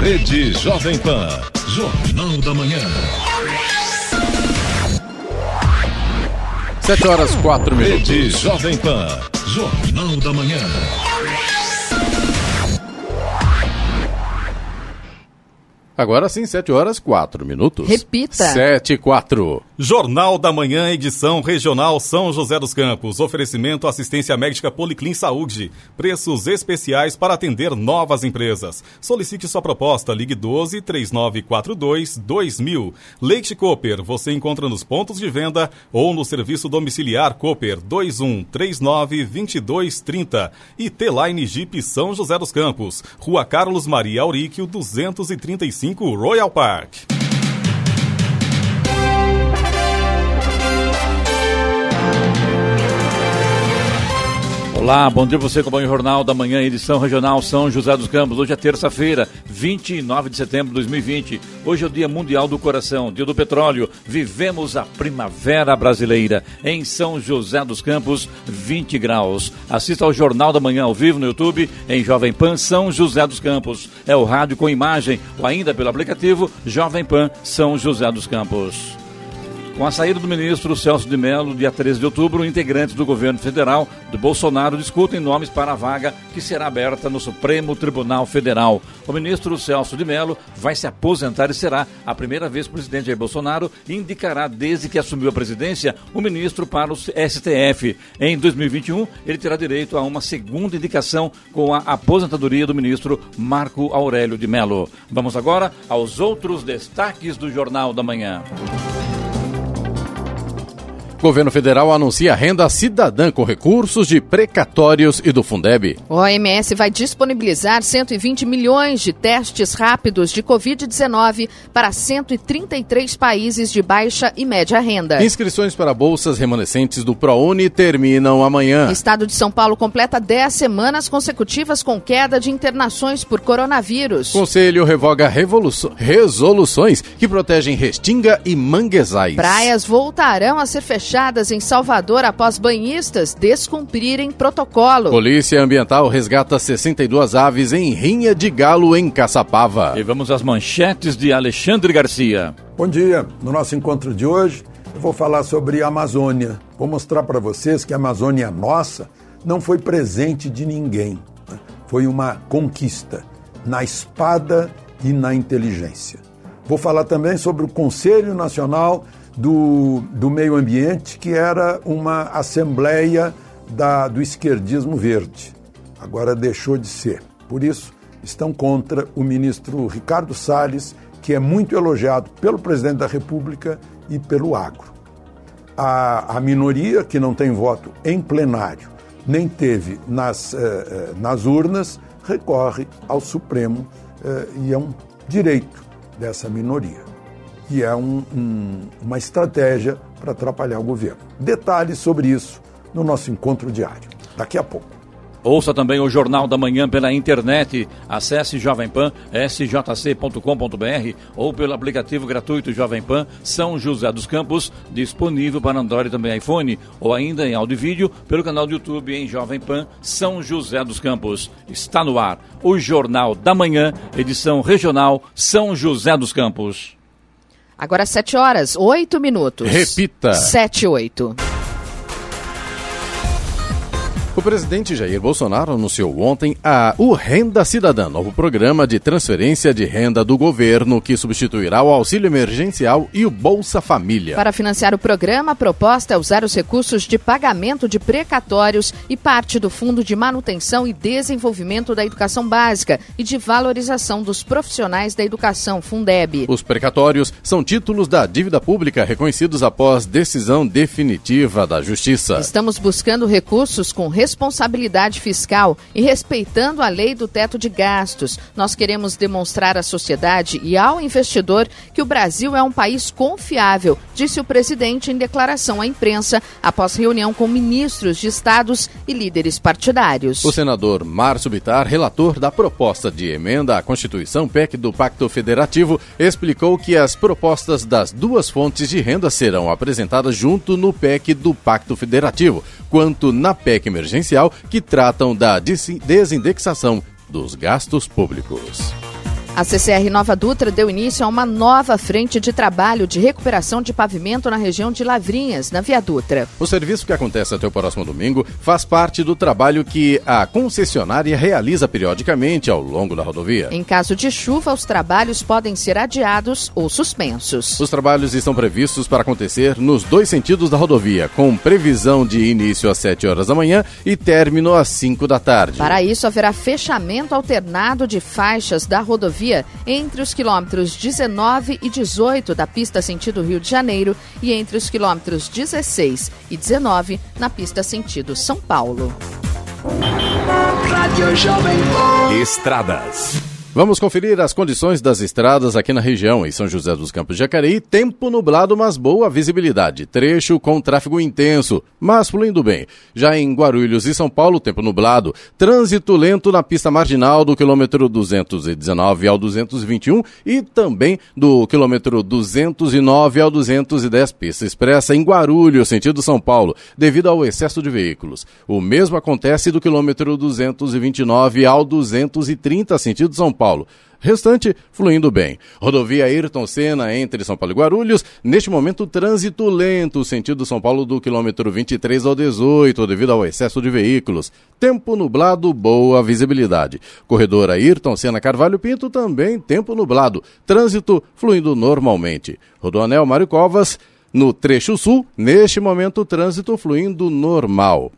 Rede Jovem Pan. Jornal da Manhã. Sete horas quatro minutos. Rede Jovem Pan. Jornal da Manhã. Agora sim, 7 horas 4 minutos. Repita. 7 e 4. Jornal da Manhã, edição regional São José dos Campos. Oferecimento assistência médica Policlin Saúde. Preços especiais para atender novas empresas. Solicite sua proposta. Ligue 12 3942 2000. Leite Cooper. Você encontra nos pontos de venda ou no serviço domiciliar Cooper 21 39 22 30. E T-Line Jeep São José dos Campos. Rua Carlos Maria Auríquio 235 Royal Park. Olá, bom dia você acompanha o Jornal da Manhã, edição regional São José dos Campos. Hoje é terça-feira, 29 de setembro de 2020. Hoje é o Dia Mundial do Coração, Dia do Petróleo. Vivemos a primavera brasileira. Em São José dos Campos, 20 graus. Assista ao Jornal da Manhã ao vivo no YouTube, em Jovem Pan São José dos Campos. É o rádio com imagem ou ainda pelo aplicativo Jovem Pan São José dos Campos. Com a saída do ministro Celso de Mello, dia 13 de outubro, integrantes do governo federal do Bolsonaro discutem nomes para a vaga que será aberta no Supremo Tribunal Federal. O ministro Celso de Mello vai se aposentar e será a primeira vez que o presidente Jair Bolsonaro indicará, desde que assumiu a presidência, o ministro para o STF. Em 2021, ele terá direito a uma segunda indicação com a aposentadoria do ministro Marco Aurélio de Mello. Vamos agora aos outros destaques do Jornal da Manhã. Governo Federal anuncia renda cidadã com recursos de precatórios e do Fundeb. O OMS vai disponibilizar 120 milhões de testes rápidos de Covid-19 para 133 países de baixa e média renda. Inscrições para bolsas remanescentes do ProUni terminam amanhã. O Estado de São Paulo completa 10 semanas consecutivas com queda de internações por coronavírus. Conselho revoga resoluções que protegem Restinga e Manguezais. Praias voltarão a ser fechadas fechadas em Salvador após banhistas descumprirem protocolo. Polícia Ambiental resgata 62 aves em rinha de galo em Caçapava. E vamos às manchetes de Alexandre Garcia. Bom dia. No nosso encontro de hoje, eu vou falar sobre a Amazônia. Vou mostrar para vocês que a Amazônia nossa não foi presente de ninguém. Né? Foi uma conquista na espada e na inteligência. Vou falar também sobre o Conselho Nacional do, do meio ambiente, que era uma assembleia da, do esquerdismo verde. Agora deixou de ser. Por isso, estão contra o ministro Ricardo Salles, que é muito elogiado pelo presidente da República e pelo agro. A, a minoria, que não tem voto em plenário, nem teve nas, eh, eh nas urnas, recorre ao Supremo eh, e é um direito dessa minoria que é um, um, uma estratégia para atrapalhar o governo. Detalhes sobre isso no nosso encontro diário, daqui a pouco. Ouça também o Jornal da Manhã pela internet. Acesse Jovem Pan, sjc.com.br ou pelo aplicativo gratuito Jovem Pan São José dos Campos, disponível para Android e também iPhone, ou ainda em áudio e vídeo pelo canal do YouTube em Jovem Pan São José dos Campos. Está no ar o Jornal da Manhã, edição regional São José dos Campos. Agora 7 horas, 8 minutos. Repita. 7 8. O presidente Jair Bolsonaro anunciou ontem a O Renda Cidadã, novo programa de transferência de renda do governo que substituirá o auxílio emergencial e o Bolsa Família. Para financiar o programa, a proposta é usar os recursos de pagamento de precatórios e parte do Fundo de Manutenção e Desenvolvimento da Educação Básica e de Valorização dos Profissionais da Educação, Fundeb. Os precatórios são títulos da dívida pública reconhecidos após decisão definitiva da Justiça. Estamos buscando recursos com responsabilidade fiscal e respeitando a lei do teto de gastos. Nós queremos demonstrar à sociedade e ao investidor que o Brasil é um país confiável, disse o presidente em declaração à imprensa após reunião com ministros de estados e líderes partidários. O senador Márcio Bitar, relator da proposta de emenda à Constituição PEC do Pacto Federativo, explicou que as propostas das duas fontes de renda serão apresentadas junto no PEC do Pacto Federativo, quanto na PEC emergencial, que tratam da desindexação dos gastos públicos. A CCR Nova Dutra deu início a uma nova frente de trabalho de recuperação de pavimento na região de Lavrinhas, na Via Dutra. O serviço que acontece até o próximo domingo faz parte do trabalho que a concessionária realiza periodicamente ao longo da rodovia. Em caso de chuva, os trabalhos podem ser adiados ou suspensos. Os trabalhos estão previstos para acontecer nos dois sentidos da rodovia, com previsão de início às 7 horas da manhã e término às 5 da tarde. Para isso, haverá fechamento alternado de faixas da rodovia entre os quilômetros 19 e 18 da pista sentido Rio de Janeiro e entre os quilômetros 16 e 19 na pista sentido São Paulo. Estradas. Vamos conferir as condições das estradas aqui na região, em São José dos Campos de Jacareí. Tempo nublado, mas boa visibilidade. Trecho com tráfego intenso, mas fluindo bem. Já em Guarulhos e São Paulo, tempo nublado. Trânsito lento na pista marginal do quilômetro 219 ao 221 e também do quilômetro 209 ao 210, pista expressa em Guarulhos, sentido São Paulo, devido ao excesso de veículos. O mesmo acontece do quilômetro 229 ao 230, sentido São Paulo. Paulo. Restante fluindo bem. Rodovia Ayrton Senna entre São Paulo e Guarulhos. Neste momento, trânsito lento, sentido São Paulo do quilômetro 23 ao 18, devido ao excesso de veículos. Tempo nublado, boa visibilidade. Corredor Ayrton Senna Carvalho Pinto também tempo nublado. Trânsito fluindo normalmente. Rodoanel Mário Covas. No trecho sul, neste momento, trânsito fluindo normal.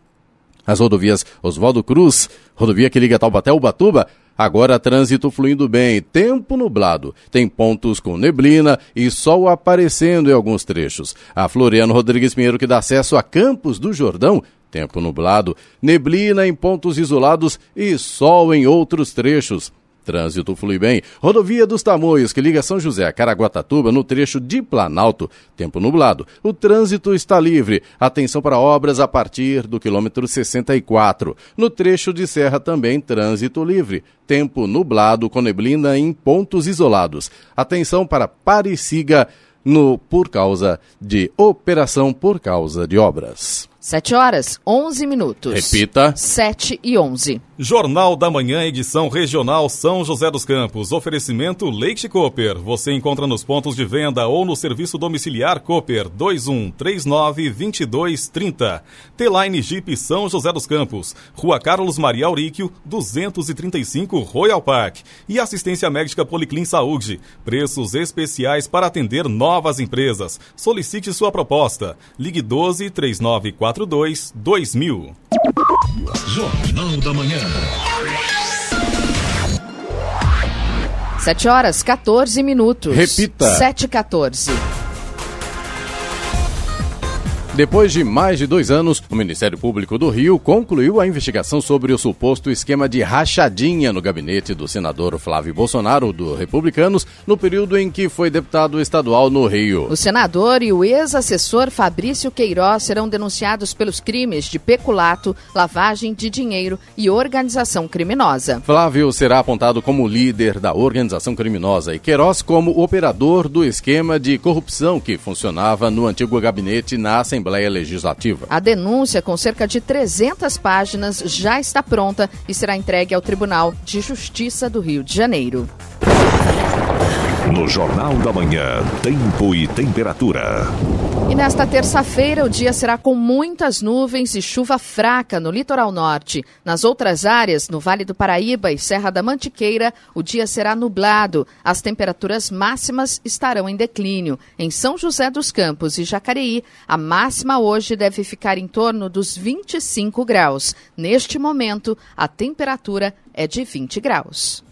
As rodovias Oswaldo Cruz, rodovia que liga Taubaté ao Ubatuba, Agora trânsito fluindo bem, tempo nublado. Tem pontos com neblina e sol aparecendo em alguns trechos. A Floriano Rodrigues Pinheiro que dá acesso a Campos do Jordão, tempo nublado, neblina em pontos isolados e sol em outros trechos. Trânsito flui bem. Rodovia dos Tamoios, que liga São José a Caraguatatuba, no trecho de Planalto. Tempo nublado. O trânsito está livre. Atenção para obras a partir do quilômetro 64. No trecho de Serra também, trânsito livre. Tempo nublado com neblina em pontos isolados. Atenção para Parisiga no por causa de operação por causa de obras. 7 horas, 11 minutos. Repita. 7 e 11. Jornal da Manhã, edição regional São José dos Campos. Oferecimento Leite Cooper. Você encontra nos pontos de venda ou no serviço domiciliar Cooper 2139-2230. T-Line Jeep São José dos Campos. Rua Carlos Maria Auríquio, 235 Royal Park. E assistência médica Policlin Saúde. Preços especiais para atender novas empresas. Solicite sua proposta. Ligue 12 3942 2000. Jornal da Manhã. 7 horas, 14 minutos. Repita. 7 e 14. Depois de mais de dois anos, o Ministério Público do Rio concluiu a investigação sobre o suposto esquema de rachadinha no gabinete do senador Flávio Bolsonaro, do Republicanos, no período em que foi deputado estadual no Rio. O senador e o ex-assessor Fabrício Queiroz serão denunciados pelos crimes de peculato, lavagem de dinheiro e organização criminosa. Flávio será apontado como líder da organização criminosa e Queiroz como operador do esquema de corrupção que funcionava no antigo gabinete na Assembleia Assembleia Legislativa. A denúncia, com cerca de 300 páginas, já está pronta e será entregue ao Tribunal de Justiça do Rio de Janeiro. No Jornal da Manhã, tempo e temperatura. E nesta terça-feira, o dia será com muitas nuvens e chuva fraca no litoral norte. Nas outras áreas, no Vale do Paraíba e Serra da Mantiqueira, o dia será nublado. As temperaturas máximas estarão em declínio. Em São José dos Campos e Jacareí, a máxima hoje deve ficar em torno dos 25 graus. Neste momento, a temperatura é de 20 graus.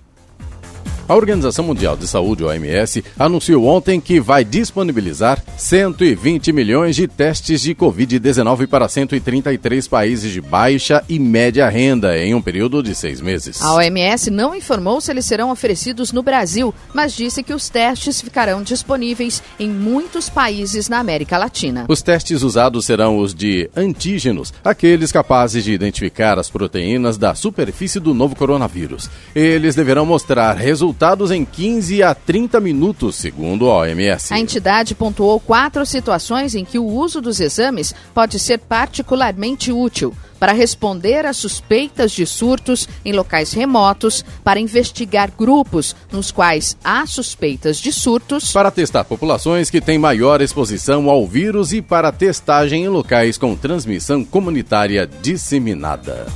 A Organização Mundial de Saúde, OMS, anunciou ontem que vai disponibilizar 120 milhões de testes de Covid-19 para 133 países de baixa e média renda em um período de seis meses. A OMS não informou se eles serão oferecidos no Brasil, mas disse que os testes ficarão disponíveis em muitos países na América Latina. Os testes usados serão os de antígenos, aqueles capazes de identificar as proteínas da superfície do novo coronavírus. Eles deverão mostrar resultados resultados em 15 a 30 minutos, segundo a OMS. A entidade pontuou quatro situações em que o uso dos exames pode ser particularmente útil para responder a suspeitas de surtos em locais remotos, para investigar grupos nos quais há suspeitas de surtos, para testar populações que têm maior exposição ao vírus e para testagem em locais com transmissão comunitária disseminada.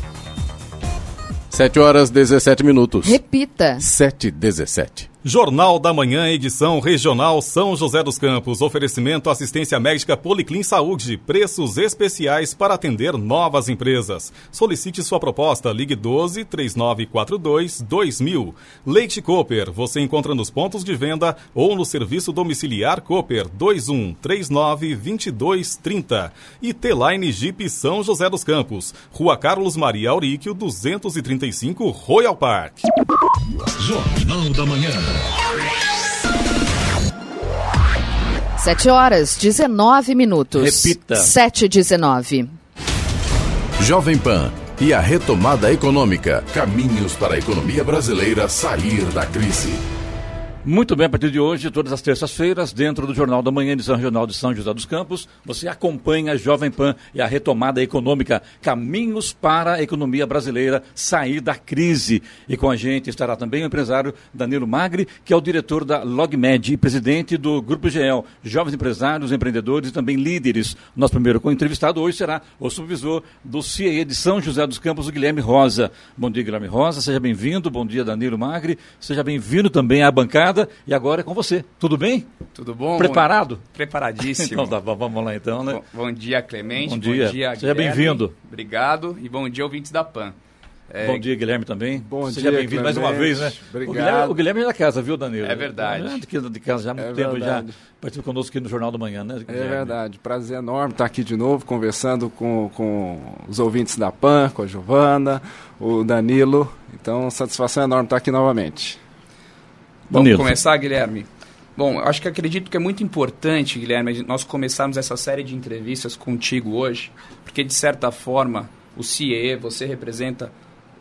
7 horas 17 minutos. Repita. 7 17. Jornal da Manhã, edição regional São José dos Campos. Oferecimento assistência médica Policlin Saúde. Preços especiais para atender novas empresas. Solicite sua proposta. Ligue 12 3942 2000. Leite Cooper. Você encontra nos pontos de venda ou no serviço domiciliar Cooper 21 39 22 30. E T-Line Jeep São José dos Campos. Rua Carlos Maria Auríquio 235 Royal Park. Jornal da Manhã. 7 horas 19 minutos. Repita. 7 19. Jovem Pan e a retomada econômica. Caminhos para a economia brasileira sair da crise. Muito bem, a partir de hoje, todas as terças-feiras, dentro do Jornal da Manhã, edição regional de São José dos Campos, você acompanha a Jovem Pan e a retomada econômica, caminhos para a economia brasileira sair da crise. E com a gente estará também o empresário Danilo Magri, que é o diretor da LogMed e presidente do Grupo GEL, jovens empresários, empreendedores e também líderes. Nosso primeiro entrevistado hoje será o supervisor do CIE de São José dos Campos, o Guilherme Rosa. Bom dia, Guilherme Rosa, seja bem-vindo. Bom dia, Danilo Magri. Seja bem-vindo também à bancada. E agora é com você. Tudo bem? Tudo bom? Preparado? Preparadíssimo. Então tá, bom, vamos lá então, né? Bom, bom dia, Clemente. Bom dia. Seja Guilherme. bem-vindo. Obrigado. E bom dia, ouvintes da PAN. É, Bom dia, Guilherme, também. Bom Seja dia, bem-vindo mais uma vez, né? Obrigado. O Guilherme, o Guilherme é da casa, viu, Danilo? É verdade. É de, de casa já há muito É tempo, verdade. já participa conosco aqui no Jornal da Manhã, né? É Guilherme? verdade, prazer enorme estar aqui de novo, conversando com, com os ouvintes da PAN, com a Giovana, o Danilo. Então, satisfação enorme estar aqui novamente. Vamos começar, Guilherme? Bom, acho que acredito que é muito importante, Guilherme, nós começarmos essa série de entrevistas contigo hoje, porque de certa forma o CIE, você representa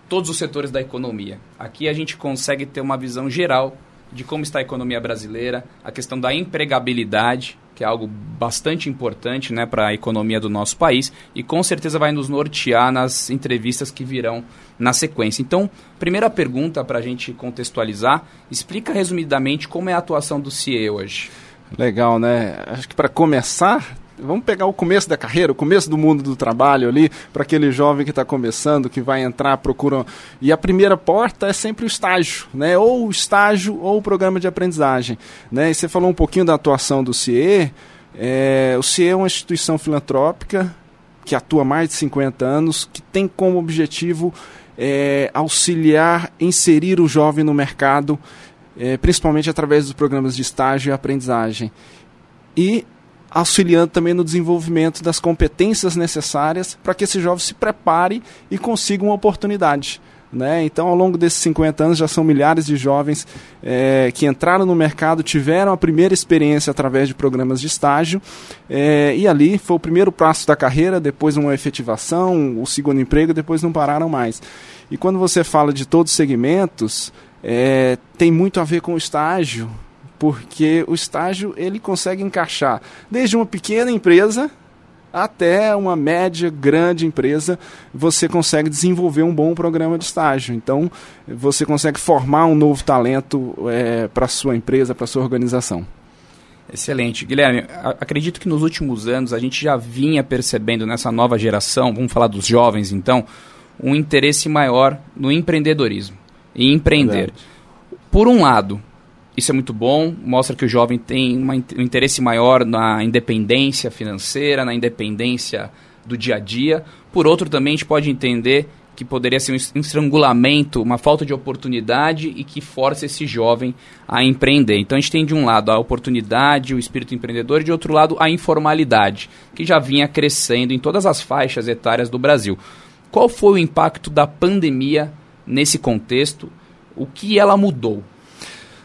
todos os setores da economia. Aqui a gente consegue ter uma visão geral de como está a economia brasileira, a questão da empregabilidade, que é algo bastante importante né, para a economia do nosso país, e com certeza vai nos nortear nas entrevistas que virão na sequência. Então, primeira pergunta para a gente contextualizar, explica resumidamente como é a atuação do CIE hoje. Legal, né? Acho que para começar, vamos pegar o começo da carreira, o começo do mundo do trabalho ali, para aquele jovem que está começando, que vai entrar, procura. E a primeira porta é sempre o estágio, né? Ou o estágio ou o programa de aprendizagem. Né? E você falou um pouquinho da atuação do CIE. É, o CIE é uma instituição filantrópica que atua há mais de 50 anos, que tem como objetivo é, auxiliar, inserir o jovem no mercado, é, principalmente através dos programas de estágio e aprendizagem. E auxiliando também no desenvolvimento das competências necessárias para que esse jovem se prepare e consiga uma oportunidade. Né? Então, ao longo desses 50 anos, já são milhares de jovens eh, que entraram no mercado, tiveram a primeira experiência através de programas de estágio, eh, e ali foi o primeiro passo da carreira, depois uma efetivação, o segundo emprego, depois não pararam mais. E quando você fala de todos os segmentos, eh, tem muito a ver com o estágio, porque o estágio ele consegue encaixar desde uma pequena empresa até uma média, grande empresa, você consegue desenvolver um bom programa de estágio. Então, você consegue formar um novo talento é, para a sua empresa, para a sua organização. Excelente. Guilherme, acredito que nos últimos anos a gente já vinha percebendo nessa nova geração, vamos falar dos jovens então, um interesse maior no empreendedorismo e empreender. Por um lado, isso é muito bom, mostra que o jovem tem uma um interesse maior na independência financeira, na independência do dia a dia. Por outro, também a gente pode entender que poderia ser um estrangulamento, uma falta de oportunidade e que força esse jovem a empreender. Então a gente tem de um lado a oportunidade, o espírito empreendedor, e de outro lado a informalidade, que já vinha crescendo em todas as faixas etárias do Brasil. Qual foi o impacto da pandemia nesse contexto? O que ela mudou?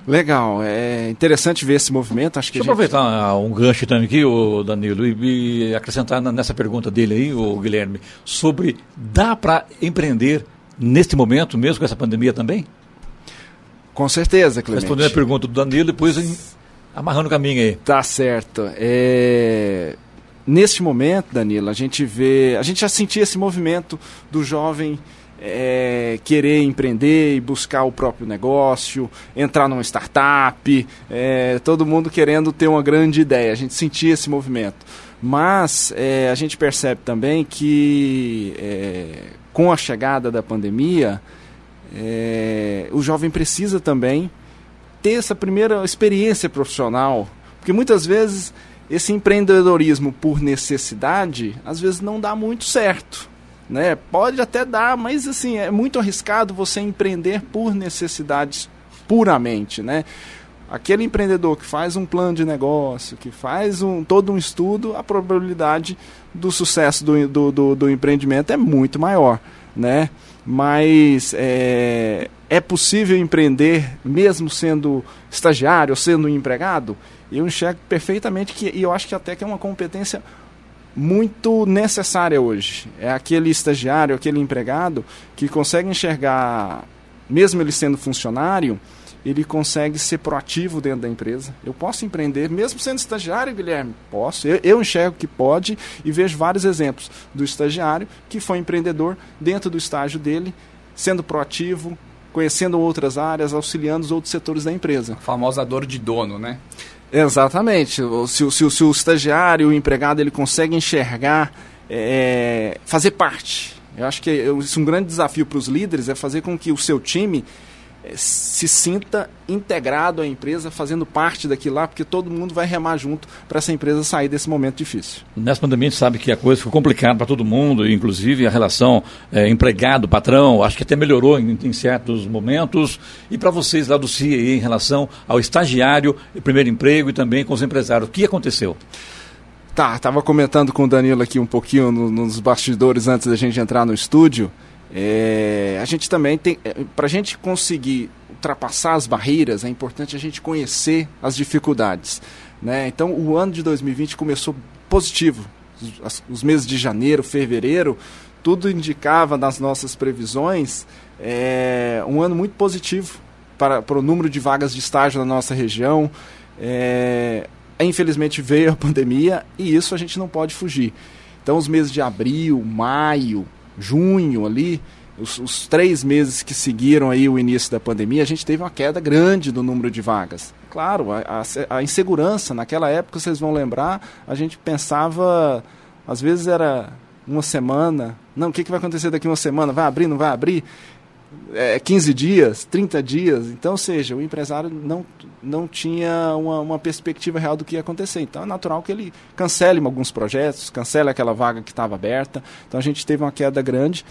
Legal, é interessante ver esse movimento. Acho que Deixa eu a gente- aproveitar ah, um gancho também aqui, o Danilo, e, e acrescentar nessa pergunta dele aí, o Guilherme, sobre dá para empreender neste momento, mesmo com essa pandemia também? Com certeza, Clemente. Respondendo a pergunta do Danilo, depois em- amarrando o caminho aí. Tá certo. É... neste momento, Danilo, a gente vê, a gente já sentia esse movimento do jovem é, querer empreender e buscar o próprio negócio, entrar numa startup, é, todo mundo querendo ter uma grande ideia. A gente sentia esse movimento. Mas é, a gente percebe também que é, com a chegada da pandemia, é, o jovem precisa também ter essa primeira experiência profissional, porque muitas vezes esse empreendedorismo por necessidade, às vezes não dá muito certo. Né? Pode até dar, mas assim, é muito arriscado você empreender por necessidades puramente, né? Aquele empreendedor que faz um plano de negócio, que faz um, todo um estudo, a probabilidade do sucesso do, do, do, do empreendimento é muito maior, né? Mas é, é possível empreender mesmo sendo estagiário sendo empregado? Eu enxergo perfeitamente que, e eu acho que até que é uma competência muito necessária hoje. É aquele estagiário, aquele empregado que consegue enxergar, mesmo ele sendo funcionário, ele consegue ser proativo dentro da empresa. Eu posso empreender, mesmo sendo estagiário, Guilherme? Posso. Eu, eu, enxergo que pode e vejo vários exemplos do estagiário que foi empreendedor dentro do estágio dele, sendo proativo, conhecendo outras áreas, auxiliando os outros setores da empresa. A famosa dor de dono, né? Exatamente. Se, se, se o estagiário, o empregado, ele consegue enxergar, é, fazer parte. Eu acho que isso é um grande desafio para os líderes, é fazer com que o seu time é, se sinta integrado à empresa, fazendo parte daquilo lá, porque todo mundo vai remar junto para essa empresa sair desse momento difícil. Nessa pandemia a gente sabe que a coisa ficou complicada para todo mundo, inclusive a relação é, empregado-patrão, acho que até melhorou em, em certos momentos. E para vocês lá do CIE, em relação ao estagiário, primeiro emprego e também com os empresários, o que aconteceu? Tá, estava comentando com o Danilo aqui um pouquinho no, nos bastidores antes da gente entrar no estúdio. É, a gente também tem, é, para a gente conseguir ultrapassar as barreiras, é importante a gente conhecer as dificuldades. Né? Então, o ano de 2020 começou positivo. Os, os meses de janeiro, fevereiro, tudo indicava nas nossas previsões é, um ano muito positivo para, para o número de vagas de estágio na nossa região. É, infelizmente veio a pandemia e isso a gente não pode fugir. Então, os meses de abril, maio, junho ali, os, os, três meses que seguiram aí o início da pandemia, a gente teve uma queda grande do número de vagas. Claro, a, a, a, insegurança, naquela época, vocês vão lembrar, a gente pensava, às vezes era uma semana, não, o que, que vai acontecer daqui uma semana? Vai abrir, não vai abrir? É, 15 dias, 30 dias. Então, seja, o empresário não, não tinha uma, uma perspectiva real do que ia acontecer. Então, é natural que ele cancele alguns projetos, cancele aquela vaga que estava aberta. Então, a gente teve uma queda grande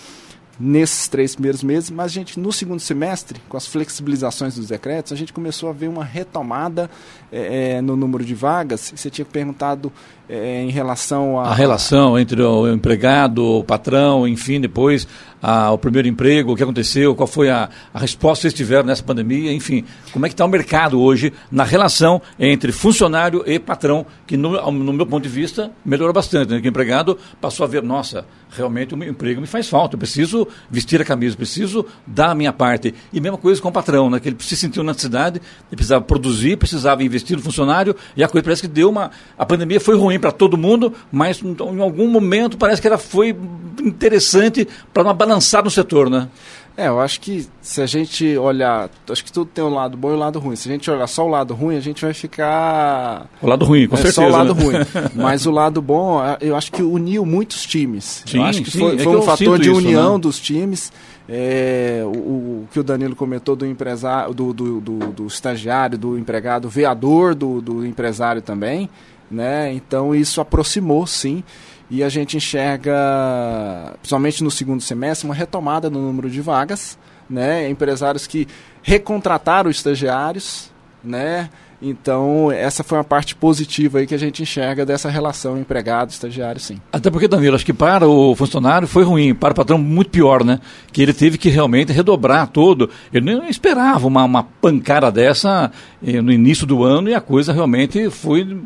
nesses três primeiros meses, mas a gente, no segundo semestre, com as flexibilizações dos decretos, a gente começou a ver uma retomada é, no número de vagas. Você tinha perguntado é, em relação a... A relação entre o empregado, o patrão, enfim, depois a, o primeiro emprego, o que aconteceu, qual foi a, a resposta que vocês tiveram nessa pandemia, enfim, como é que está o mercado hoje na relação entre funcionário e patrão, que no, no meu ponto de vista melhorou bastante, né? que o empregado passou a ver, nossa, realmente o meu emprego me faz falta, eu preciso vestir a camisa, preciso dar a minha parte. E mesma coisa com o patrão, né? que ele se sentiu na cidade, ele precisava produzir, precisava investir no funcionário, e a coisa parece que deu uma... A pandemia foi ruim para todo mundo, mas em algum momento parece que ela foi interessante para uma balançar no setor, né? É, eu acho que se a gente olhar, acho que tudo tem um lado bom e um lado ruim. Se a gente olhar só o lado ruim, a gente vai ficar. O lado ruim, com é, certeza. Só o lado né? ruim. Mas o lado bom, eu acho que uniu muitos times. Sim, eu acho que sim. foi, é foi que um fator de isso, união né? dos times. É, o, o, que o Danilo comentou do empresário, do, do, do, do estagiário, do empregado, veador do, do empresário também. Né? Então isso aproximou, sim e a gente enxerga, principalmente no segundo semestre, uma retomada no número de vagas, né? Empresários que recontrataram estagiários, né? Então, essa foi uma parte positiva aí que a gente enxerga dessa relação empregado-estagiário, sim. Até porque, Danilo, acho que para o funcionário foi ruim, para o patrão muito pior, né? Que ele teve que realmente redobrar todo. Ele não esperava uma, uma pancada dessa eh, no início do ano e a coisa realmente foi...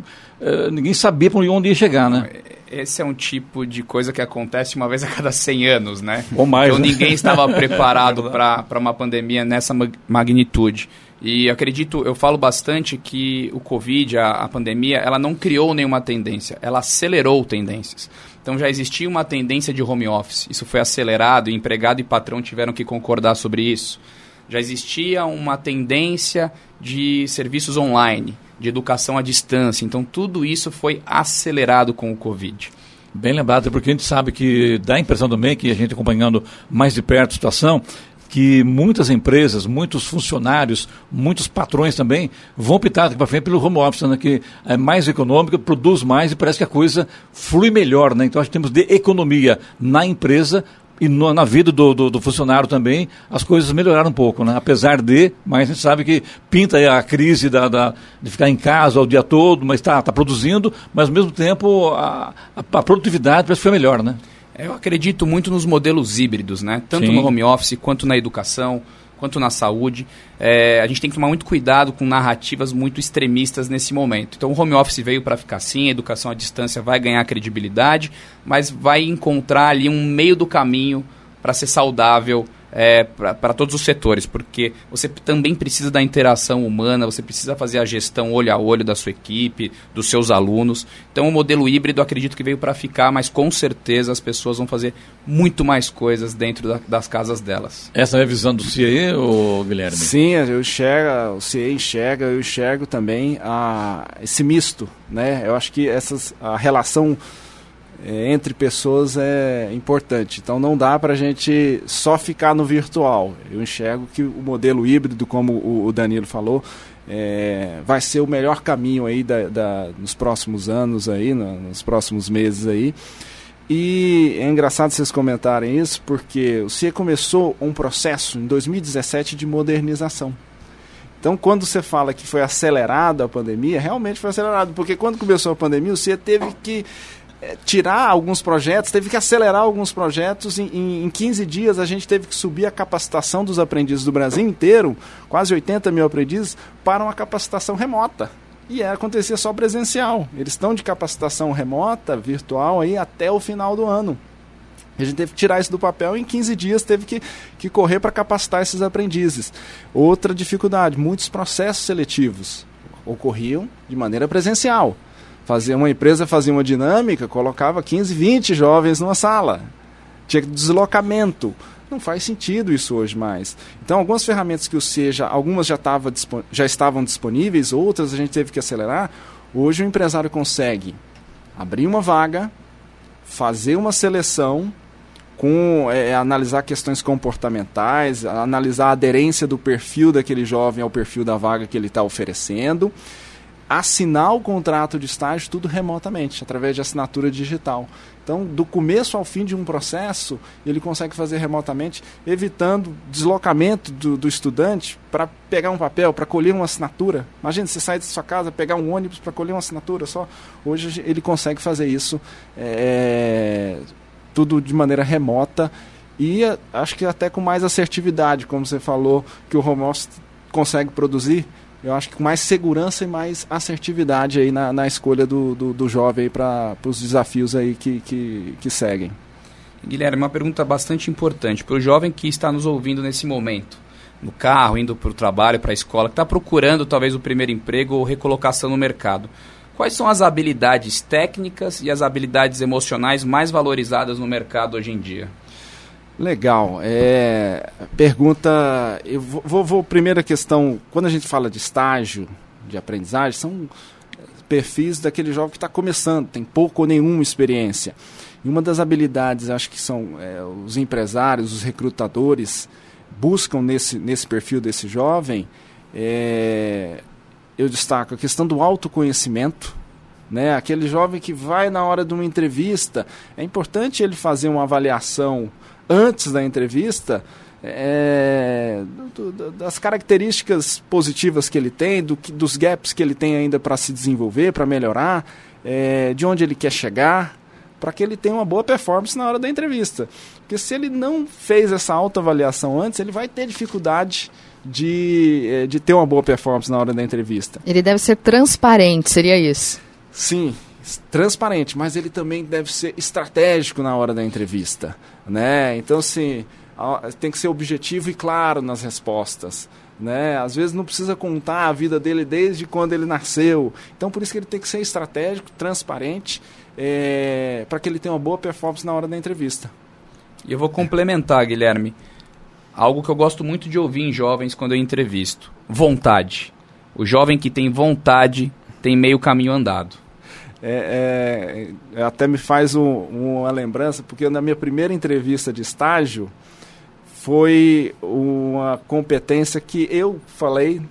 Eh, ninguém sabia para onde ia chegar, né? esse é um tipo de coisa que acontece uma vez a cada 100 anos, né? Ou mais. Então né? ninguém estava preparado para uma pandemia nessa magnitude. E acredito, eu falo bastante que o Covid, a, a pandemia, ela não criou nenhuma tendência, ela acelerou tendências. Então já existia uma tendência de home office, isso foi acelerado, empregado e patrão tiveram que concordar sobre isso. Já existia uma tendência de serviços online, de educação à distância, então tudo isso foi acelerado com o Covid. Bem lembrado, porque a gente sabe que dá a impressão também que a gente acompanhando mais de perto a situação, que muitas empresas, muitos funcionários, muitos patrões também vão optar daqui para frente pelo home office, né, que é mais econômico, produz mais e parece que a coisa flui melhor. Né? Então, nós temos de economia na empresa e no, na vida do, do, do, funcionário também as coisas melhoraram um pouco, né? apesar de, mas a gente sabe que pinta a crise da, da de ficar em casa o dia todo, mas está tá produzindo, mas ao mesmo tempo a, a, produtividade parece que foi melhor, né? Eu acredito muito nos modelos híbridos, né? Tanto Sim. no home office quanto na educação, quanto na saúde. É, a gente tem que tomar muito cuidado com narrativas muito extremistas nesse momento. Então, o home office veio para ficar sim, a educação à distância vai ganhar credibilidade, mas vai encontrar ali um meio do caminho para ser saudável é, para todos os setores, porque você também precisa da interação humana, você precisa fazer a gestão olho a olho da sua equipe, dos seus alunos. Então, o modelo híbrido acredito que veio para ficar, mas com certeza as pessoas vão fazer muito mais coisas dentro da, das casas delas. Essa é a visão do CIE, ou Guilherme? Sim, eu enxergo, o CIE enxerga, eu enxergo também a, esse misto. Né? Eu acho que essas, a relação entre pessoas é importante. Então não dá para a gente só ficar no virtual. Eu enxergo que o modelo híbrido, como o, Danilo falou, é, vai ser o melhor caminho aí da, da, nos próximos anos aí, nos próximos meses aí. E é engraçado vocês comentarem isso, porque o CIE começou um processo em 2017 de modernização. Então, quando você fala que foi acelerado a pandemia, realmente foi acelerado, porque quando começou a pandemia, o CIE teve que é, tirar alguns projetos, teve que acelerar alguns projetos. Em, em 15 dias a gente teve que subir a capacitação dos aprendizes do Brasil inteiro, quase 80 mil aprendizes, para uma capacitação remota. E é, acontecia só presencial. Eles estão de capacitação remota, virtual, aí até o final do ano. A gente teve que tirar isso do papel e em 15 dias teve que, que correr para capacitar esses aprendizes. Outra dificuldade, muitos processos seletivos ocorriam de maneira presencial. Fazia uma empresa fazia uma dinâmica, colocava 15, 20 jovens numa sala. Tinha deslocamento. Não faz sentido isso hoje mais. Então, algumas ferramentas que o seja, algumas já, tava, já estavam disponíveis, outras a gente teve que acelerar. Hoje o empresário consegue abrir uma vaga, fazer uma seleção, com é, analisar questões comportamentais, analisar a aderência do perfil daquele jovem ao perfil da vaga que ele está oferecendo assinar o contrato de estágio tudo remotamente, através de assinatura digital. Então, do começo ao fim de um processo, ele consegue fazer remotamente, evitando deslocamento do, do estudante para pegar um papel, para colher uma assinatura. Imagina você sair de sua casa, pegar um ônibus para colher uma assinatura só. Hoje ele consegue fazer isso é, tudo de maneira remota e acho que até com mais assertividade, como você falou, que o home office consegue produzir eu acho que com mais segurança e mais assertividade aí na, na escolha do, do, do jovem para os desafios aí que, que, que seguem. Guilherme, uma pergunta bastante importante para o jovem que está nos ouvindo nesse momento, no carro, indo para o trabalho, para a escola, que está procurando talvez o primeiro emprego ou recolocação no mercado. Quais são as habilidades técnicas e as habilidades emocionais mais valorizadas no mercado hoje em dia? Legal. É, pergunta. Eu vou, vou, Primeira questão: quando a gente fala de estágio de aprendizagem, são perfis daquele jovem que está começando, tem pouco ou nenhuma experiência. E uma das habilidades, acho que são é, os empresários, os recrutadores, buscam nesse, nesse perfil desse jovem, é, eu destaco a questão do autoconhecimento. Né? Aquele jovem que vai na hora de uma entrevista, é importante ele fazer uma avaliação antes da entrevista é, das características positivas que ele tem, do, dos gaps que ele tem ainda para se desenvolver, para melhorar, é, de onde ele quer chegar, para que ele tenha uma boa performance na hora da entrevista. Porque se ele não fez essa autoavaliação antes, ele vai ter dificuldade de, é, de ter uma boa performance na hora da entrevista. Ele deve ser transparente, seria isso? Sim, transparente, mas ele também deve ser estratégico na hora da entrevista, né? Então, assim, tem que ser objetivo e claro nas respostas. Né? Às vezes não precisa contar a vida dele desde quando ele nasceu. Então, por isso que ele tem que ser estratégico, transparente, é, para que ele tenha uma boa performance na hora da entrevista. E eu vou complementar, Guilherme, algo que eu gosto muito de ouvir em jovens quando eu entrevisto: vontade. O jovem que tem vontade tem meio caminho andado. É, é, até me faz um, uma lembrança, porque na minha primeira entrevista de estágio foi uma competência que eu falei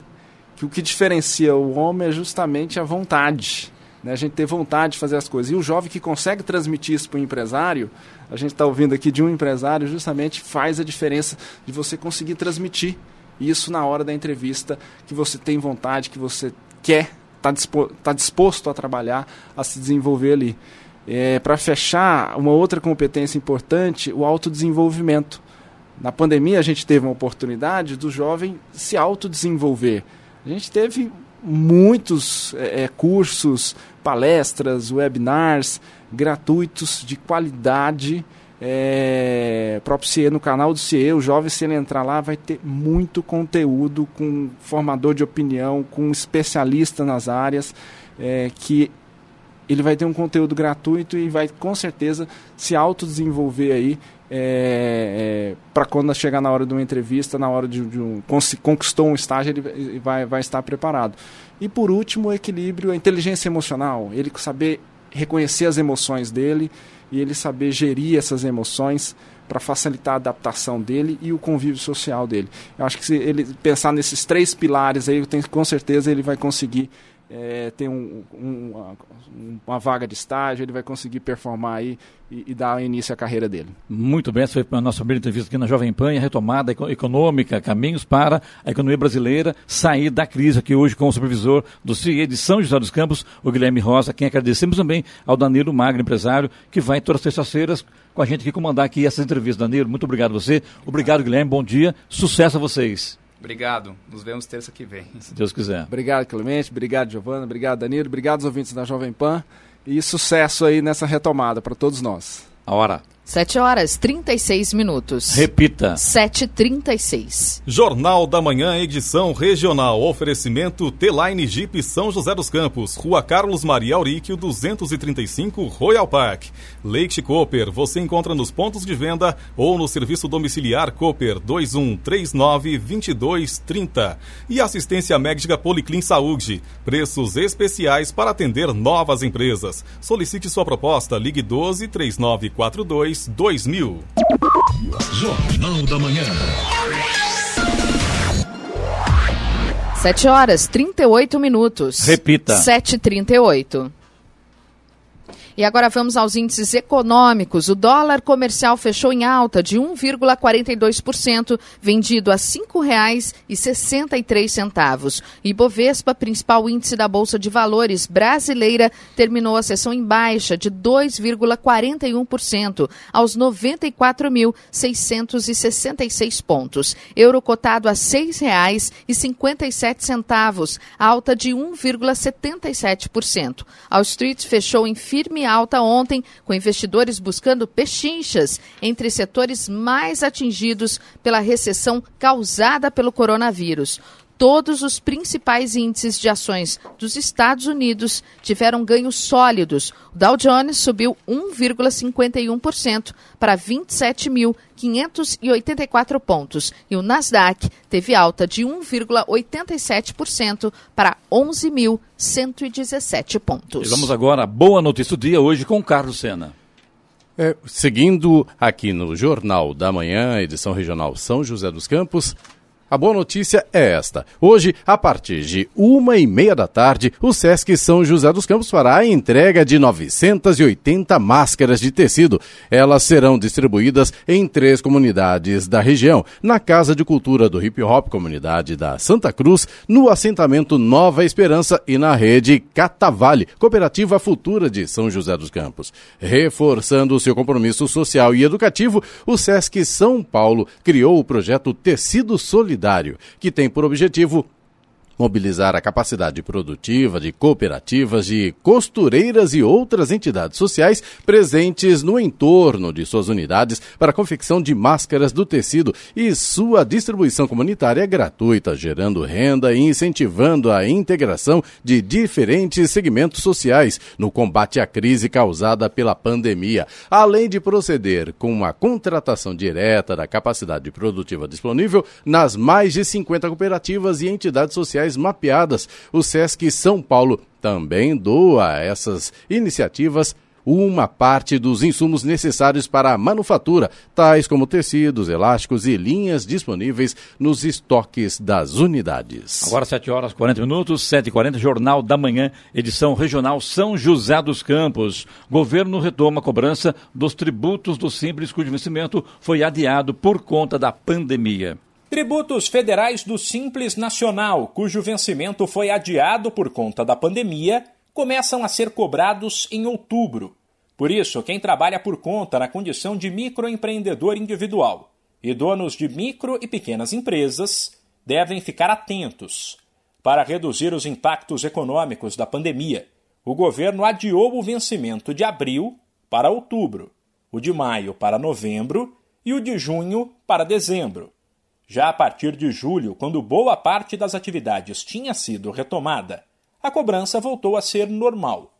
que o que diferencia o homem é justamente a vontade. Né? A gente ter vontade de fazer as coisas. E o jovem que consegue transmitir isso para o empresário, a gente está ouvindo aqui de um empresário, justamente faz a diferença de você conseguir transmitir isso na hora da entrevista, que você tem vontade, que você quer está disposto, tá disposto a trabalhar, a se desenvolver ali. É, Para fechar, uma outra competência importante, o autodesenvolvimento. Na pandemia, a gente teve uma oportunidade do jovem se autodesenvolver. A gente teve muitos é, é cursos, palestras, webinars gratuitos de qualidade é, próprio CIE, no canal do CIE, o jovem, se ele entrar lá, vai ter muito conteúdo com formador de opinião, com especialista nas áreas, é, que ele vai ter um conteúdo gratuito e vai com certeza se autodesenvolver aí é, é, para quando chegar na hora de uma entrevista, na hora de, de um, conquistou um estágio, ele vai, vai estar preparado. E por último, o equilíbrio, a inteligência emocional, ele saber reconhecer as emoções dele e ele saber gerir essas emoções para facilitar a adaptação dele e o convívio social dele. Eu acho que se ele pensar nesses três pilares aí, eu tenho, com certeza ele vai conseguir é, um, um, uma vaga de estágio, ele vai conseguir performar aí e, e, dar início à carreira dele. Muito bem, essa foi a nossa primeira entrevista aqui na Jovem Pan, a retomada econômica, caminhos para a economia brasileira sair da crise aqui hoje com o supervisor do CIE de São José dos Campos, o Guilherme Rosa, quem agradecemos também ao Danilo Magno, empresário, que vai todas as terças-feiras com a gente aqui comandar aqui essas entrevistas. Danilo, muito obrigado a você. Obrigado, Guilherme, bom dia, sucesso a vocês. Obrigado. Nos vemos terça que vem. Se Deus quiser. Obrigado, Clemente. Obrigado, Giovana. Obrigado, Danilo. Obrigado aos ouvintes da Jovem Pan. E sucesso aí nessa retomada para todos nós. A hora. 7 horas 36 minutos. Repita. 7h36. Jornal da Manhã, edição regional. Oferecimento T-Line Jeep São José dos Campos. Rua Carlos Maria Auríquio, 235, Royal Park. Leite Cooper. Você encontra nos pontos de venda ou no serviço domiciliar Cooper 2139-2230. E assistência médica Policlin Saúde. Preços especiais para atender novas empresas. Solicite sua proposta. Ligue 12 3942 2000. Jornal da Manhã. 7 horas 38 minutos. Repita. 7h38. E agora vamos aos índices econômicos. O dólar comercial fechou em alta de 1,42%, vendido a R$ 5,63. E Bovespa, principal índice da Bolsa de Valores brasileira, terminou a sessão em baixa de 2,41% aos 94.666 pontos. Euro cotado a R$ 6,57, alta de 1,77%. A Street fechou em firme alta ontem, com investidores buscando pechinchas entre setores mais atingidos pela recessão causada pelo coronavírus todos os principais índices de ações dos Estados Unidos tiveram ganhos sólidos. O Dow Jones subiu 1,51% para 27.584 pontos e o Nasdaq teve alta de 1,87% para 11.117 pontos. E vamos agora à boa notícia do dia hoje com Carlos Sena. É, seguindo aqui no Jornal da Manhã, edição regional São José dos Campos, a boa notícia é esta. Hoje, a partir de uma e meia da tarde, o Sesc São José dos Campos fará a entrega de 980 máscaras de tecido. Elas serão distribuídas em três comunidades da região. Na Casa de Cultura do Hip Hop, comunidade da Santa Cruz, no assentamento Nova Esperança e na rede Catavale, Cooperativa Futura de São José dos Campos. Reforçando o seu compromisso social e educativo, o Sesc São Paulo criou o projeto Tecido Solidário Solidário, que tem por objetivo mobilizar a capacidade produtiva de cooperativas, de costureiras e outras entidades sociais presentes no entorno de suas unidades para a confecção de máscaras do tecido e sua distribuição comunitária gratuita, gerando renda e incentivando a integração de diferentes segmentos sociais no combate à crise causada pela pandemia, além de proceder com a contratação direta da capacidade produtiva disponível nas mais de 50 cooperativas e entidades sociais mapeadas. O SESC São Paulo também doa essas iniciativas uma parte dos insumos necessários para a manufatura, tais como tecidos, elásticos e linhas disponíveis nos estoques das unidades. Agora 7 horas 40 minutos, 7h40, Jornal da Manhã, edição regional São José dos Campos. Governo retoma a cobrança dos tributos do Simples, cujo vencimento foi adiado por conta da pandemia. Tributos federais do Simples Nacional, cujo vencimento foi adiado por conta da pandemia, começam a ser cobrados em outubro. Por isso, quem trabalha por conta na condição de microempreendedor individual e donos de micro e pequenas empresas devem ficar atentos. Para reduzir os impactos econômicos da pandemia, o governo adiou o vencimento de abril para outubro, o de maio para novembro e o de junho para dezembro. Já a partir de julho, quando boa parte das atividades tinha sido retomada, a cobrança voltou a ser normal.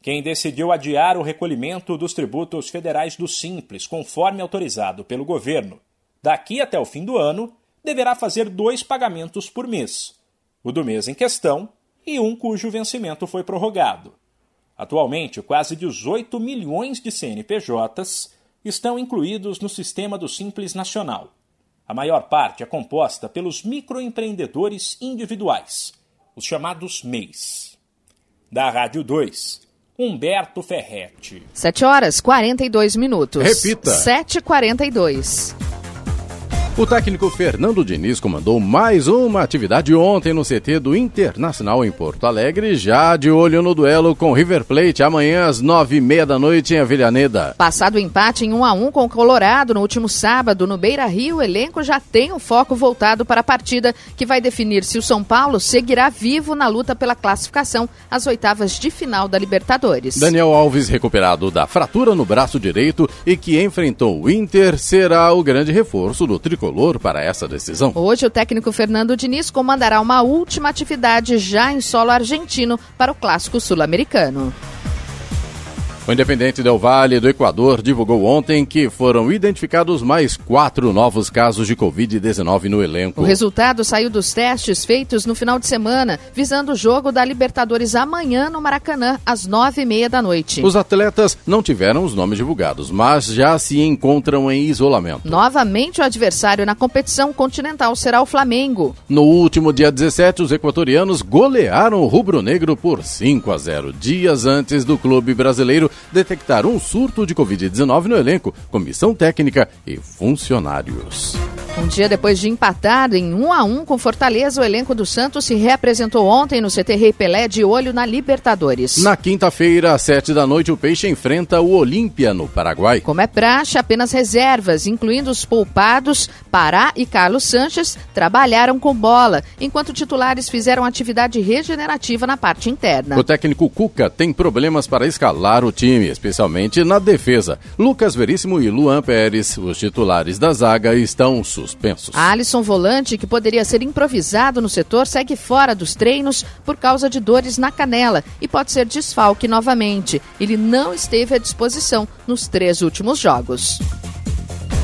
Quem decidiu adiar o recolhimento dos tributos federais do Simples, conforme autorizado pelo governo, daqui até o fim do ano, deverá fazer dois pagamentos por mês: o do mês em questão e um cujo vencimento foi prorrogado. Atualmente, quase 18 milhões de CNPJs estão incluídos no sistema do Simples Nacional. A maior parte é composta pelos microempreendedores individuais os chamados MEIs. Da Rádio 2, Humberto Ferretti. 7 horas 42 minutos. Repita. 7h42. O técnico Fernando Diniz comandou mais uma atividade ontem no CT do Internacional em Porto Alegre, já de olho no duelo com River Plate amanhã às nove e meia da noite em Avellaneda. Passado o empate em 1 um a 1 um com o Colorado no último sábado no Beira Rio, o elenco já tem o foco voltado para a partida que vai definir se o São Paulo seguirá vivo na luta pela classificação às oitavas de final da Libertadores. Daniel Alves, recuperado da fratura no braço direito e que enfrentou o Inter, será o grande reforço do tricolor tricolor para essa decisão. Hoje, o técnico Fernando Diniz comandará uma última atividade já em solo argentino para o Clássico Sul-Americano. O Independente Del Vale do Equador divulgou ontem que foram identificados mais quatro novos casos de Covid-19 no elenco. O resultado saiu dos testes feitos no final de semana, visando o jogo da Libertadores amanhã no Maracanã, às nove e meia da noite. Os atletas não tiveram os nomes divulgados, mas já se encontram em isolamento. Novamente, o adversário na competição continental será o Flamengo. No último dia 17, os equatorianos golearam o rubro-negro por 5 a 0, dias antes do clube brasileiro detectar um surto de Covid-19 no elenco, comissão técnica e funcionários. Um dia depois de empatar em 1 a 1 com Fortaleza, o elenco do Santos se reapresentou ontem no CT Rei Pelé de olho na Libertadores. Na quinta-feira, às sete da noite, o Peixe enfrenta o Olímpia no Paraguai. Como é praxe, apenas reservas, incluindo os poupados, Pará e Carlos Sanches, trabalharam com bola, enquanto titulares fizeram atividade regenerativa na parte interna. O técnico Cuca tem problemas para escalar o time, especialmente na defesa. Lucas Veríssimo e Luan Pérez, os titulares da zaga, estão suspensos. Alisson Volante, que poderia ser improvisado no setor, segue fora dos treinos por causa de dores na canela e pode ser desfalque novamente. Ele não esteve à disposição nos três últimos jogos.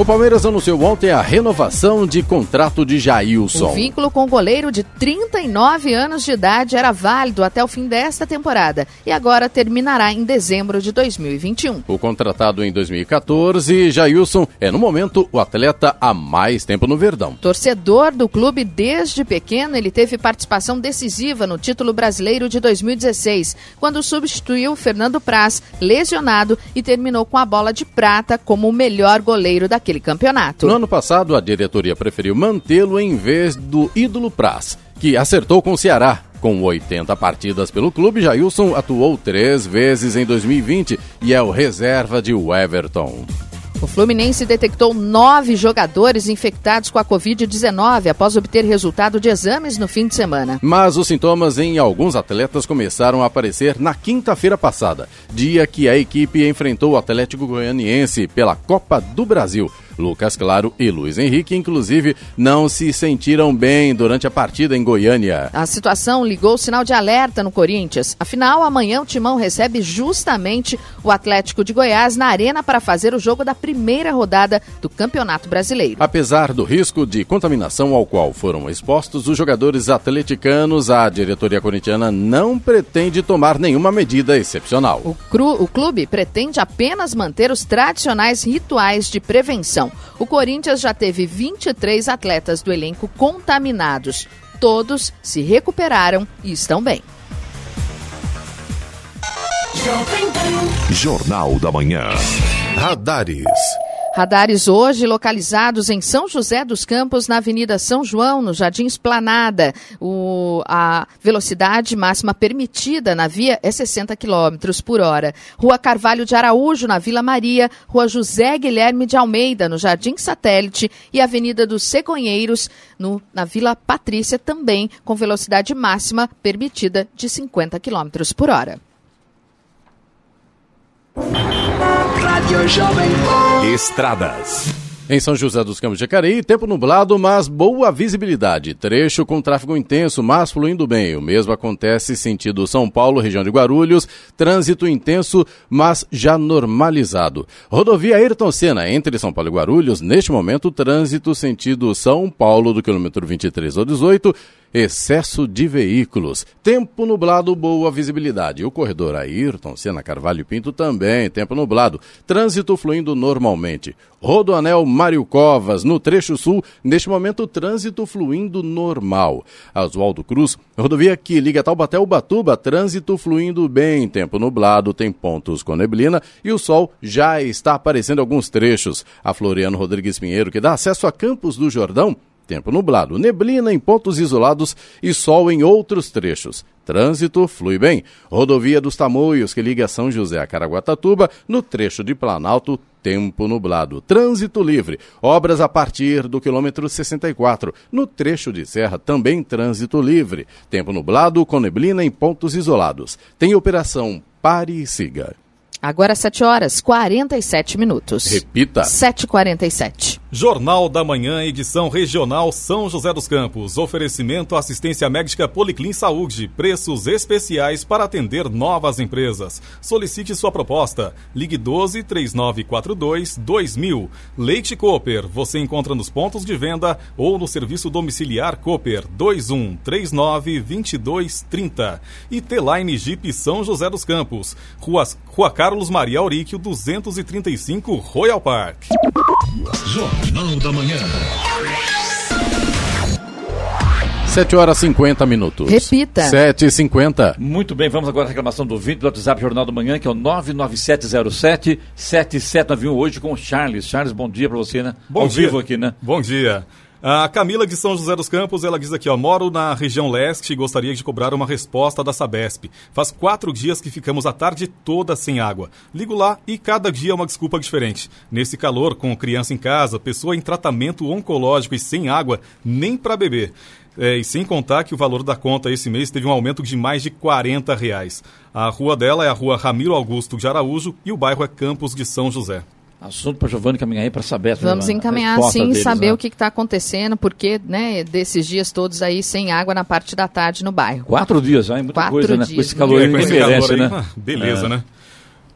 O Palmeiras anunciou ontem a renovação de contrato de Jailson. O vínculo com o goleiro de 39 anos de idade era válido até o fim desta temporada e agora terminará em dezembro de 2021. O contratado em 2014, Jailson é no momento o atleta há mais tempo no Verdão. Torcedor do clube desde pequeno, ele teve participação decisiva no título brasileiro de 2016, quando substituiu Fernando Praz, lesionado, e terminou com a bola de prata como o melhor goleiro daquele campeonato. No ano passado, a diretoria preferiu mantê-lo em vez do ídolo Praz, que acertou com o Ceará. Com 80 partidas pelo clube, Jailson atuou três vezes em 2020 e é o reserva de Everton. O Fluminense detectou nove jogadores infectados com a Covid-19 após obter resultado de exames no fim de semana. Mas os sintomas em alguns atletas começaram a aparecer na quinta-feira passada, dia que a equipe enfrentou o Atlético Goianiense pela Copa do Brasil. Lucas Claro e Luiz Henrique, inclusive, não se sentiram bem durante a partida em Goiânia. A situação ligou o sinal de alerta no Corinthians. Afinal, amanhã o Timão recebe justamente o Atlético de Goiás na Arena para fazer o jogo da primeira rodada do Campeonato Brasileiro. Apesar do risco de contaminação ao qual foram expostos os jogadores atleticanos, a diretoria corintiana não pretende tomar nenhuma medida excepcional. O, cru, o clube pretende apenas manter os tradicionais rituais de prevenção. O Corinthians já teve 23 atletas do elenco contaminados. Todos se recuperaram e estão bem. Jornal da Manhã. Radares. Radares hoje localizados em São José dos Campos, na Avenida São João, no Jardim Esplanada. O, a velocidade máxima permitida na via é 60 km por hora. Rua Carvalho de Araújo, na Vila Maria. Rua José Guilherme de Almeida, no Jardim Satélite. E Avenida dos Cegonheiros, no, na Vila Patrícia, também com velocidade máxima permitida de 50 km por hora. Estradas. Em São José dos Campos de Jacareí, tempo nublado, mas boa visibilidade. Trecho com tráfego intenso, mas fluindo bem. O mesmo acontece sentido São Paulo, região de Guarulhos. Trânsito intenso, mas já normalizado. Rodovia Ayrton Senna, entre São Paulo e Guarulhos. Neste momento, trânsito sentido São Paulo, do quilômetro 23 ao 18 excesso de veículos. Tempo nublado, boa visibilidade. O corredor Ayrton, Senna Carvalho Pinto também, tempo nublado. Trânsito fluindo normalmente. Rodoanel Mário Covas, no trecho sul, neste momento trânsito fluindo normal. Oswaldo Cruz, rodovia que liga Taubaté ao Batuba, trânsito fluindo bem, tempo nublado, tem pontos com neblina e o sol já está aparecendo em alguns trechos. A Floriano Rodrigues Pinheiro, que dá acesso a Campos do Jordão, tempo nublado, neblina em pontos isolados e sol em outros trechos. Trânsito flui bem. Rodovia dos Tamoios, que liga São José a Caraguatatuba, no trecho de Planalto, tempo nublado. Trânsito livre. Obras a partir do quilômetro 64. No trecho de serra, também trânsito livre. Tempo nublado com neblina em pontos isolados. Tem operação Pare e Siga. Agora 7 horas 47 minutos. Repita. 7h47. Jornal da Manhã, edição regional São José dos Campos. Oferecimento assistência médica Policlin Saúde. Preços especiais para atender novas empresas. Solicite sua proposta. Ligue 12 3942 2000. Leite Cooper. Você encontra nos pontos de venda ou no serviço domiciliar Cooper 21 39 22 30. E T-Line Jeep São José dos Campos. Rua, Rua Carlos Maria Auríquio 235 Royal Park. Jornal da Manhã. 7 horas 50 minutos. Repita. 7 e 50 Muito bem, vamos agora à reclamação do ouvinte do WhatsApp Jornal da Manhã, que é o 99707-7791, hoje com o Charles. Charles, bom dia para você, né? Bom Ao dia. vivo aqui, né? Bom dia. A Camila de São José dos Campos, ela diz aqui, ó, moro na região leste e gostaria de cobrar uma resposta da Sabesp. Faz quatro dias que ficamos a tarde toda sem água. Ligo lá e cada dia é uma desculpa diferente. Nesse calor, com criança em casa, pessoa em tratamento oncológico e sem água, nem para beber. É, e sem contar que o valor da conta esse mês teve um aumento de mais de 40 reais. A rua dela é a rua Ramiro Augusto de Araújo e o bairro é Campos de São José. Assunto para Giovanni caminhar aí para saber. Vamos a encaminhar sim, deles, saber né? o que está acontecendo, porque né, desses dias todos aí sem água na parte da tarde no bairro. Quatro dias, já, é muita Quatro coisa, né? dias, Com esse né? calor É, aí, com esse calor merece, aí, né? beleza, É. né?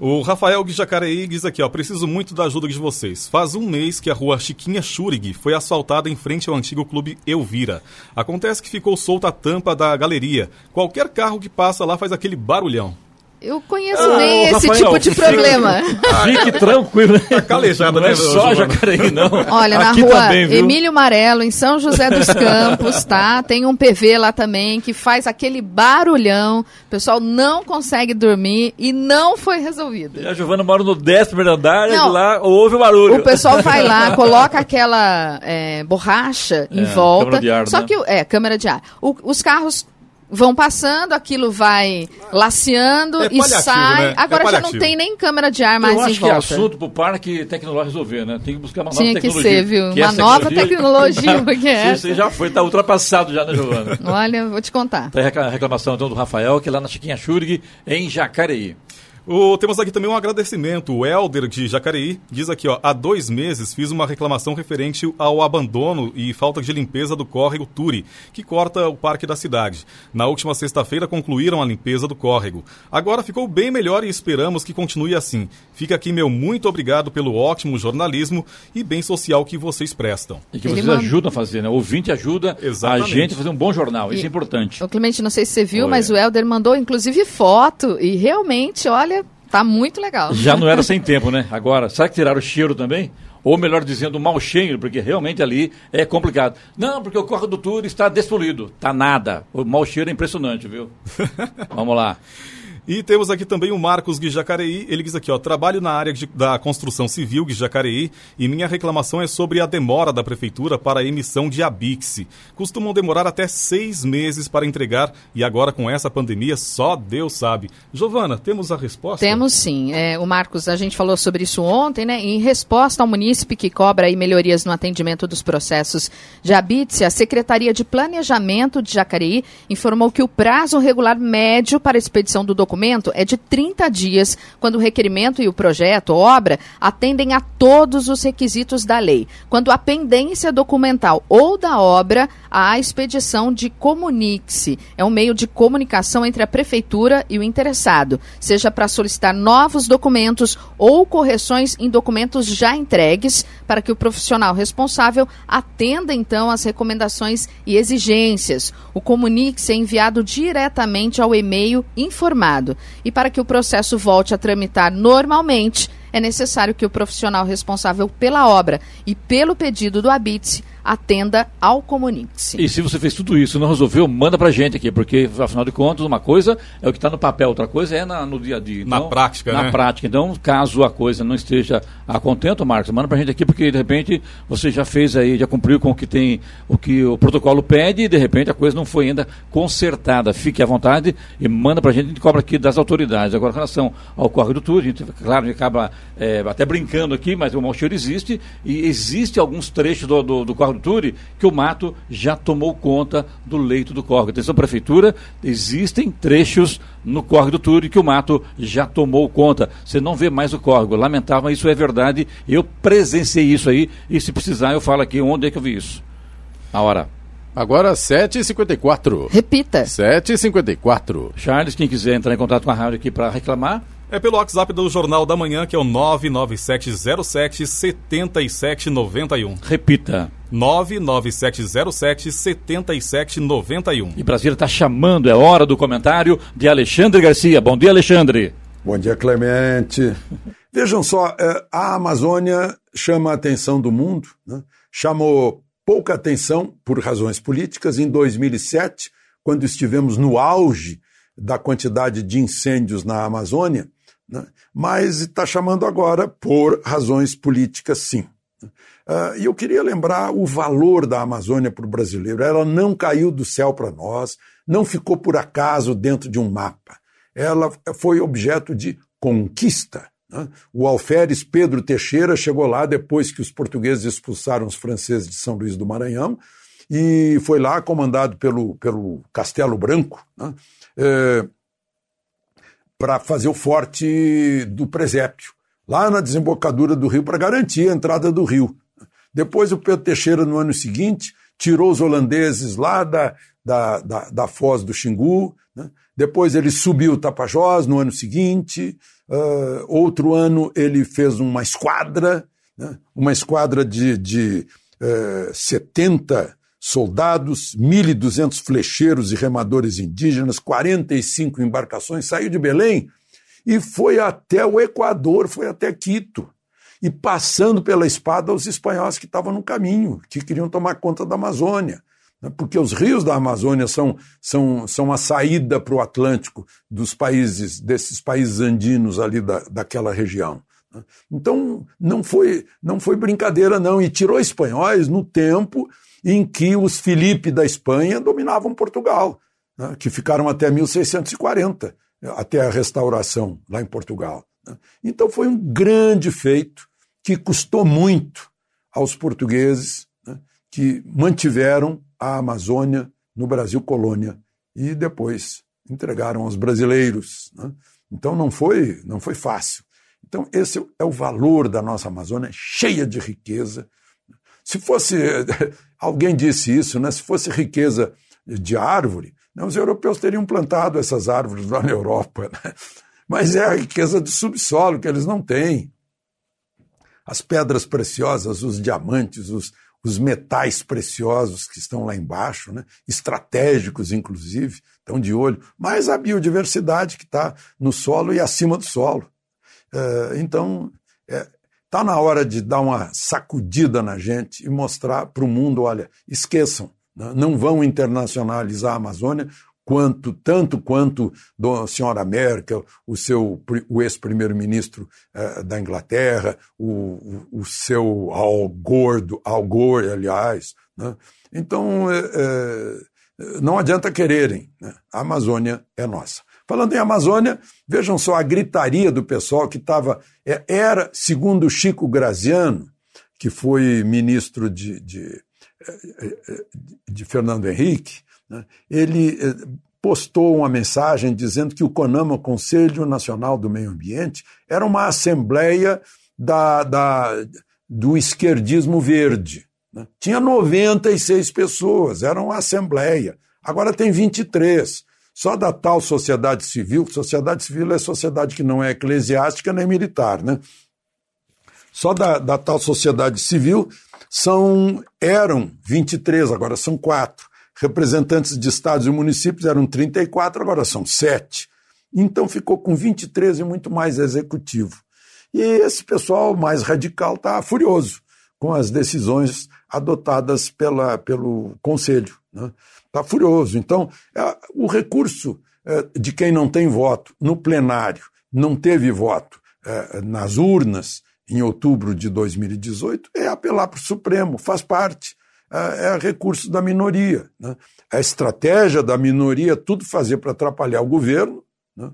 O Rafael Jacareí diz aqui, ó, preciso muito da ajuda de vocês. Faz um mês que a rua Chiquinha Churig foi asfaltada em frente ao antigo clube Elvira. Acontece que ficou solta a tampa da galeria. Qualquer carro que passa lá faz aquele barulhão. Eu conheço Ah, bem esse Rafael, tipo de fique- problema. Fique tranquilo, né? calejado, não é né, só Giovana? Jacareí, não. Olha, na Aqui rua também? Emílio Marelo, em São José dos Campos, tá? Tem um PV lá também que faz aquele barulhão. O pessoal não consegue dormir e não foi resolvido. E a Giovana mora no décimo primeiro andar Não. e lá ouve o barulho. O pessoal vai lá, coloca aquela é, borracha em É, volta. câmara de ar, só né? que é câmara de ar. O- os carros vão passando, aquilo vai laceando É e sai. né? Agora É já não tem nem câmera de ar mais Eu em acho que é volta. assunto pro parque tecnológico resolver, né? Tem que buscar uma nova Tinha que tecnologia. ser, viu? Que Uma nova tecnologia, porque é Você- Você já foi, tá ultrapassado já, né, Giovana? Olha, vou te contar. Tem a reclamação então do Rafael, que é lá na Chiquinha Churig, em Jacareí. O- temos aqui também um agradecimento. O Helder de Jacareí diz aqui, ó, há dois meses fiz uma reclamação referente ao abandono e falta de limpeza do córrego Turi, que corta o parque da cidade. Na última sexta-feira concluíram a limpeza do córrego. Agora ficou bem melhor e esperamos que continue assim. Fica aqui meu muito obrigado pelo ótimo jornalismo e bem social que vocês prestam. E que Ele vocês manda- ajudam a fazer, né? O ouvinte ajuda Exatamente. a gente a fazer um bom jornal. Isso E- é importante. O Clemente, não sei se você viu, Oi. mas o Helder mandou inclusive foto e realmente, olha, tá muito legal. Já não era sem tempo, né? Agora, será que tiraram o cheiro também? Ou melhor dizendo, o mau cheiro, porque realmente ali é complicado. Não, porque o Corre do Tour está despoluído. Tá nada. O mau cheiro é impressionante, viu? Vamos lá. E temos aqui também o Marcos de Jacareí. Ele diz aqui, ó, trabalho na área de- da construção civil de Jacareí e minha reclamação é sobre a demora da prefeitura para a emissão de ABIX. Costumam demorar até seis meses para entregar e agora com essa pandemia só Deus sabe. Giovana, temos a resposta? Temos sim. É, o Marcos, a gente falou sobre isso ontem, né? Em resposta ao munícipe que cobra aí melhorias no atendimento dos processos de habite, a Secretaria de Planejamento de Jacareí informou que o prazo regular médio para a expedição do documento é de 30 dias, quando o requerimento e o projeto, obra, atendem a todos os requisitos da lei. Quando a pendência documental ou da obra, a expedição de comunique-se. É um meio de comunicação entre a prefeitura e o interessado, seja para solicitar novos documentos ou correções em documentos já entregues, para que o profissional responsável atenda então às recomendações e exigências. O comunique-se é enviado diretamente ao e-mail informado. E para que o processo volte a tramitar normalmente, é necessário que o profissional responsável pela obra e pelo pedido do habite atenda ao comunique-se. E se você fez tudo isso e não resolveu, manda pra gente aqui, porque afinal de contas, uma coisa é o que está no papel, outra coisa é na- no dia a dia. Na Então, prática, Na né? prática. Então, caso a coisa não esteja a contento, Marcos, manda pra gente aqui, porque de repente você já fez aí, já cumpriu com o que tem, o que o protocolo pede e de repente a coisa não foi ainda consertada. Fique à vontade e manda pra gente, a gente cobra aqui das autoridades. Agora, em relação ao corre do tour, a gente, claro, a gente acaba é, até brincando aqui, mas o mau cheiro existe e existe alguns trechos do, do, do corre do Turi que o mato já tomou conta do leito do córrego. Atenção, prefeitura, existem trechos no córrego do Turi que o mato já tomou conta. Você não vê mais o córrego. Lamentável, mas isso é verdade. Eu presenciei isso aí e se precisar eu falo aqui onde é que eu vi isso. A hora. Agora 7h54. Repita. 7h54. Charles, quem quiser entrar em contato com a rádio aqui para reclamar, É pelo WhatsApp do Jornal da Manhã, que é o 99707 7791. repita. 99707 7791. E Brasília está chamando, é hora do comentário de Alexandre Garcia. Bom dia, Alexandre. Bom dia, Clemente. Vejam só, eh, a Amazônia chama a atenção do mundo, né? chamou pouca atenção por razões políticas em 2007, quando estivemos no auge da quantidade de incêndios na Amazônia, né? mas está chamando agora por razões políticas, sim. Ah, E eu queria lembrar o valor da Amazônia para o brasileiro. Ela não caiu do céu para nós, não ficou por acaso dentro de um mapa. Ela foi objeto de conquista. né? O alferes Pedro Teixeira chegou lá depois que os portugueses expulsaram os franceses de São Luís do Maranhão e foi lá comandado pelo, pelo Castelo Branco né? Para fazer o forte do presépio, lá na desembocadura do rio, para garantir a entrada do rio. Depois o Pedro Teixeira, no ano seguinte, tirou os holandeses lá da, da, da, da foz do Xingu. Né? Depois ele subiu o Tapajós no ano seguinte. Uh, outro ano ele fez uma esquadra, né? uma esquadra de, de uh, 70 soldados, 1.200 flecheiros e remadores indígenas, 45 embarcações, saiu de Belém e foi até o Equador, foi até Quito e passando pela espada os espanhóis que estavam no caminho, que queriam tomar conta da Amazônia. né? Porque os rios da Amazônia são, são, são a saída para o Atlântico dos países, desses países andinos ali da, daquela região. né? Então, não foi, não foi brincadeira, não. E tirou espanhóis no tempo em que os Filipe da Espanha dominavam Portugal. né, que ficaram até 1640, até a restauração lá em Portugal. Né. Então foi um grande feito que custou muito aos portugueses né, que mantiveram a Amazônia no Brasil colônia e depois entregaram aos brasileiros. Né. Então não foi, não foi fácil. Então esse é o valor da nossa Amazônia, cheia de riqueza. Se fosse, alguém disse isso, né? se fosse riqueza de árvore, né? os europeus teriam plantado essas árvores lá na Europa. Né? Mas é a riqueza do subsolo que eles não têm. As pedras preciosas, os diamantes, os, os metais preciosos que estão lá embaixo, né? estratégicos, inclusive, estão de olho, mas a biodiversidade que está no solo e acima do solo. É, então, é, tá na hora de dar uma sacudida na gente e mostrar para o mundo: olha, esqueçam, né? não vão internacionalizar a Amazônia, quanto tanto quanto a senhora Merkel, o seu o ex-primeiro-ministro eh, da Inglaterra, o, o, o, seu Al Gore, Al Gore aliás. Né? Então, eh, eh, não adianta quererem, né? a Amazônia é nossa. Falando em Amazônia, vejam só a gritaria do pessoal que estava. É, era, segundo Chico Graziano, que foi ministro de, de, de Fernando Henrique, né? Ele postou uma mensagem dizendo que o CONAMA, Conselho Nacional do Meio Ambiente, era uma assembleia da, da, do esquerdismo verde. Né? Tinha 96 pessoas, era uma assembleia. Agora tem 23. Só da tal sociedade civil, sociedade civil é sociedade que não é eclesiástica nem militar, né? Só da, da tal sociedade civil são eram 23, agora são quatro representantes de estados e municípios eram 34, agora são 7. Então ficou com 23 e muito mais executivo. E esse pessoal mais radical está furioso com as decisões adotadas pela, pelo Conselho. Né? Tá furioso. Então, é, o recurso é, de quem não tem voto no plenário, não teve voto é, nas urnas em outubro de 2018, é apelar para o Supremo, faz parte é recurso da minoria. Né? A estratégia da minoria é tudo fazer para atrapalhar o governo, né?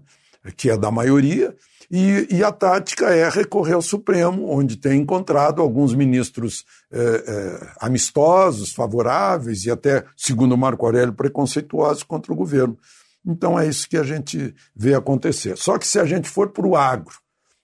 que é da maioria, e, e, a tática é recorrer ao Supremo, onde tem encontrado alguns ministros é, é, amistosos, favoráveis e até, segundo Marco Aurélio, preconceituosos contra o governo. Então é isso que a gente vê acontecer. Só que se a gente for para o agro,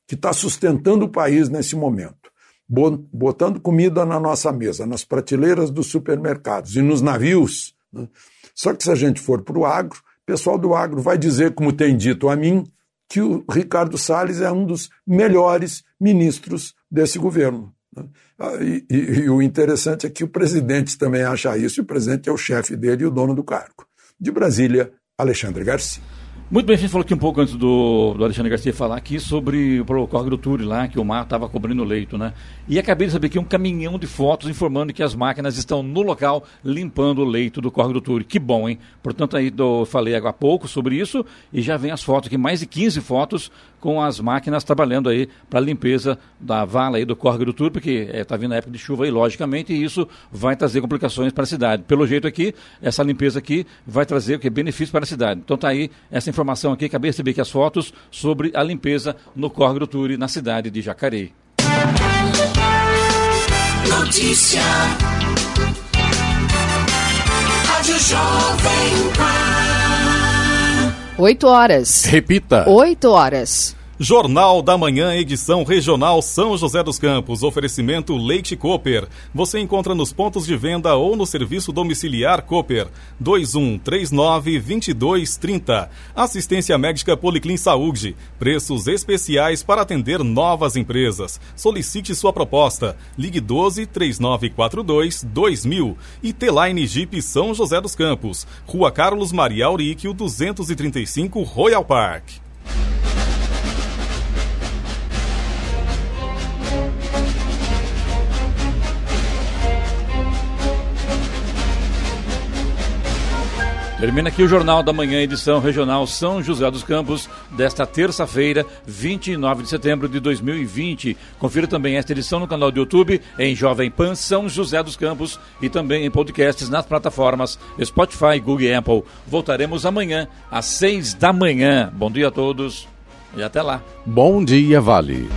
que está sustentando o país nesse momento, botando comida na nossa mesa, nas prateleiras dos supermercados e nos navios. Né? Só que se a gente for para o agro, o pessoal do agro vai dizer, como tem dito a mim, que o Ricardo Salles é um dos melhores ministros desse governo. Né? Ah, e, e, e, o interessante é que o presidente também acha isso, e o presidente é o chefe dele e o dono do cargo. De Brasília, Alexandre Garcia. Muito bem, a gente falou aqui um pouco antes do, do Alexandre Garcia falar aqui sobre o Córrego do Túri lá, que o mar estava cobrindo o leito, né? E acabei de saber que um caminhão de fotos informando que as máquinas estão no local limpando o leito do Córrego do Túri. Que bom, hein? Portanto, aí eu falei agora há pouco sobre isso e já vem as fotos aqui, mais de 15 fotos com as máquinas trabalhando aí para a limpeza da vala aí do Córrego do Túri, porque está eh, vindo a época de chuva aí, logicamente, e isso vai trazer complicações para a cidade. Pelo jeito aqui, essa limpeza aqui vai trazer o que? Benefício para a cidade. Então tá aí essa informação aqui, acabei de receber aqui as fotos sobre a limpeza no Córrego do Turi, na cidade de Jacareí. Notícia. Rádio Jovem Pan. Oito horas. Repita. Oito horas. Jornal da Manhã, edição regional São José dos Campos. Oferecimento Leite Cooper. Você encontra nos pontos de venda ou no serviço domiciliar Cooper. 2139-2230. Assistência médica Policlin Saúde. Preços especiais para atender novas empresas. Solicite sua proposta. Ligue 12 3942 2000. E T-Line Jeep São José dos Campos. Rua Carlos Maria Auríquio 235 Royal Park. Termina aqui o Jornal da Manhã, edição regional São José dos Campos, desta terça-feira, 29 de setembro de 2020. Confira também esta edição no canal do YouTube, em Jovem Pan São José dos Campos e também em podcasts nas plataformas Spotify, Google e Apple. Voltaremos amanhã, às seis da manhã. Bom dia a todos e até lá. Bom dia, Vale.